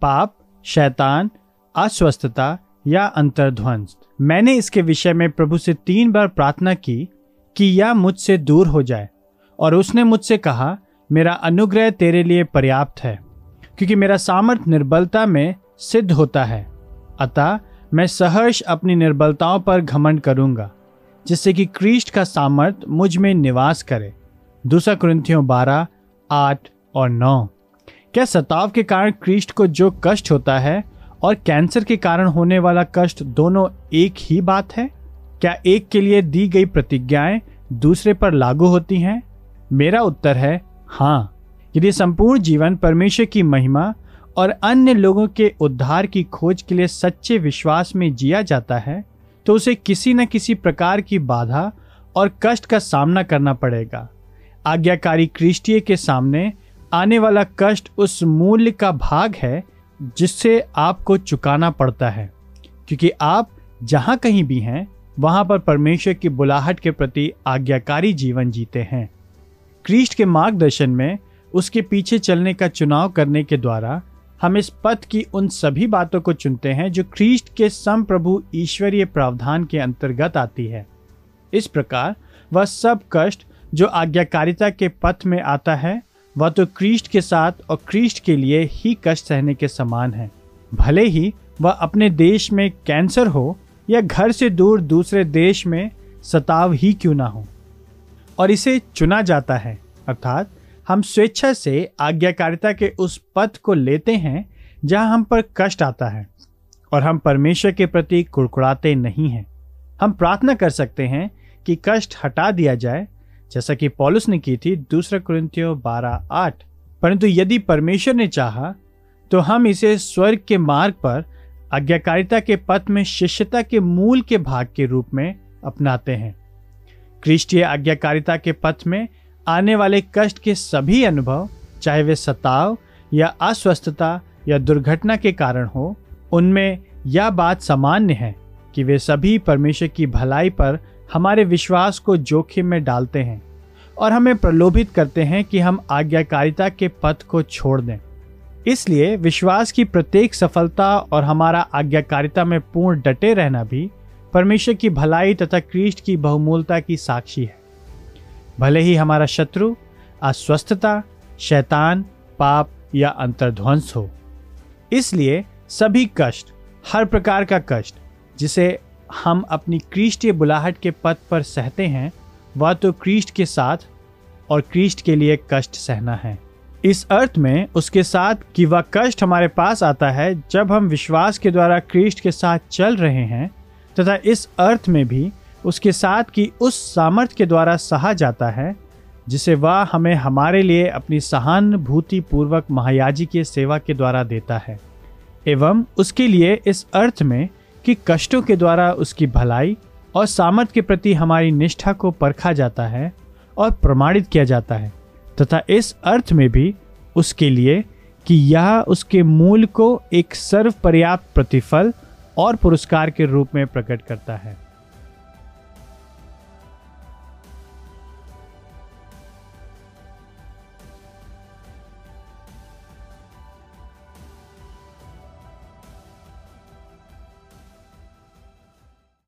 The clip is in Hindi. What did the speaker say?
पाप, शैतान, अस्वस्थता या अंतर्ध्वंस। मैंने इसके विषय में प्रभु से तीन बार प्रार्थना की कि यह मुझसे दूर हो जाए और उसने मुझसे कहा, मेरा अनुग्रह तेरे लिए पर्याप्त है, क्योंकि मेरा सामर्थ निर्बलता में सिद्ध होता है। अतः मैं सहर्ष अपनी निर्बलताओं पर घमंड करूँगा, जिससे कि क्रीष्ट का सामर्थ मुझमें निवास करे। दूसरा क्रंथियों बारह, आठ और नौ। क्या सताव के कारण क्रिस्ट को जो कष्ट होता है और कैंसर के कारण होने वाला कष्ट दोनों एक ही बात है? क्या एक के लिए दी गई प्रतिज्ञाएँ दूसरे पर लागू होती हैं? मेरा उत्तर है हाँ। यदि संपूर्ण जीवन परमेश्वर की महिमा और अन्य लोगों के उद्धार की खोज के लिए सच्चे विश्वास में जिया जाता है तो उसे किसी न किसी प्रकार की बाधा और कष्ट का सामना करना पड़ेगा। आज्ञाकारी क्रिस्टीय के सामने आने वाला कष्ट उस मूल्य का भाग है जिससे आपको चुकाना पड़ता है। क्योंकि आप जहाँ कहीं भी हैं, वहाँ पर परमेश्वर की बुलाहट के प्रति आज्ञाकारी जीवन जीते हैं। क्रिस्ट के मार्गदर्शन में उसके पीछे चलने का चुनाव करने के द्वारा हम इस पथ की उन सभी बातों को चुनते हैं जो ख्रीस्ट के सम प्रभु ईश्वरीय प्रावधान के अंतर्गत आती है। इस प्रकार वह सब कष्ट जो आज्ञाकारिता के पथ में आता है वह तो क्रिस्ट के साथ और क्रिस्ट के लिए ही कष्ट सहने के समान है। भले ही वह अपने देश में कैंसर हो या घर से दूर दूसरे देश में सताव ही क्यों ना हो। और इसे चुना जाता है। अर्थात हम स्वेच्छा से आज्ञाकारिता के उस पथ को लेते हैं जहाँ हम पर कष्ट आता है और हम परमेश्वर के प्रति कुड़कुड़ाते नहीं हैं। हम प्रार्थना कर सकते हैं कि कष्ट हटा दिया जाए जैसा कि पॉलुस ने की थी दूसरा कुरिंथियो बारह आठ। परंतु यदि परमेश्वर ने चाहा तो हम इसे स्वर्ग के मार्ग पर आज्ञाकारिता के पथ में, शिष्यता के मूल के भाग के रूप में अपनाते हैं। क्रिस्टीय आज्ञाकारिता के पथ में आने वाले कष्ट के सभी अनुभव, चाहे वे सताव या अस्वस्थता या दुर्घटना के कारण हो, उनमें यह बात सामान्य है कि वे सभी परमेश्वर की भलाई पर हमारे विश्वास को जोखिम में डालते हैं और हमें प्रलोभित करते हैं कि हम आज्ञाकारिता के पथ को छोड़ दें। इसलिए विश्वास की प्रत्येक सफलता और हमारा आज्ञाकारिता में पूर्ण डटे रहना भी परमेश्वर की भलाई तथा क्रिस्ट की बहुमूलता की साक्षी है। भले ही हमारा शत्रु अस्वस्थता, शैतान, पाप या अंतर्ध्वंस हो। इसलिए सभी कष्ट, हर प्रकार का कष्ट, जिसे हम अपनी क्रिस्टीय बुलाहट के पद पर सहते हैं, वह तो क्रिस्ट के साथ और क्रिस्ट के लिए कष्ट सहना है। इस अर्थ में उसके साथ कि वह कष्ट हमारे पास आता है, जब हम विश्वास के द्वारा क्रिस्ट के साथ चल रहे हैं, तथा इस अर्थ में भी उसके साथ कि उस सामर्थ्य के द्वारा सहा जाता है, जिसे वह हमें हमारे लिए अपनी सहानुभूति पूर्वक महायाजी की सेवा के द्वारा देता है। एवं उसके लिए इस अर्थ में कि कष्टों के द्वारा उसकी भलाई और सामर्थ के प्रति हमारी निष्ठा को परखा जाता है और प्रमाणित किया जाता है, तथा इस अर्थ में भी उसके लिए कि यह उसके मूल को एक सर्व पर्याप्त प्रतिफल और पुरस्कार के रूप में प्रकट करता है।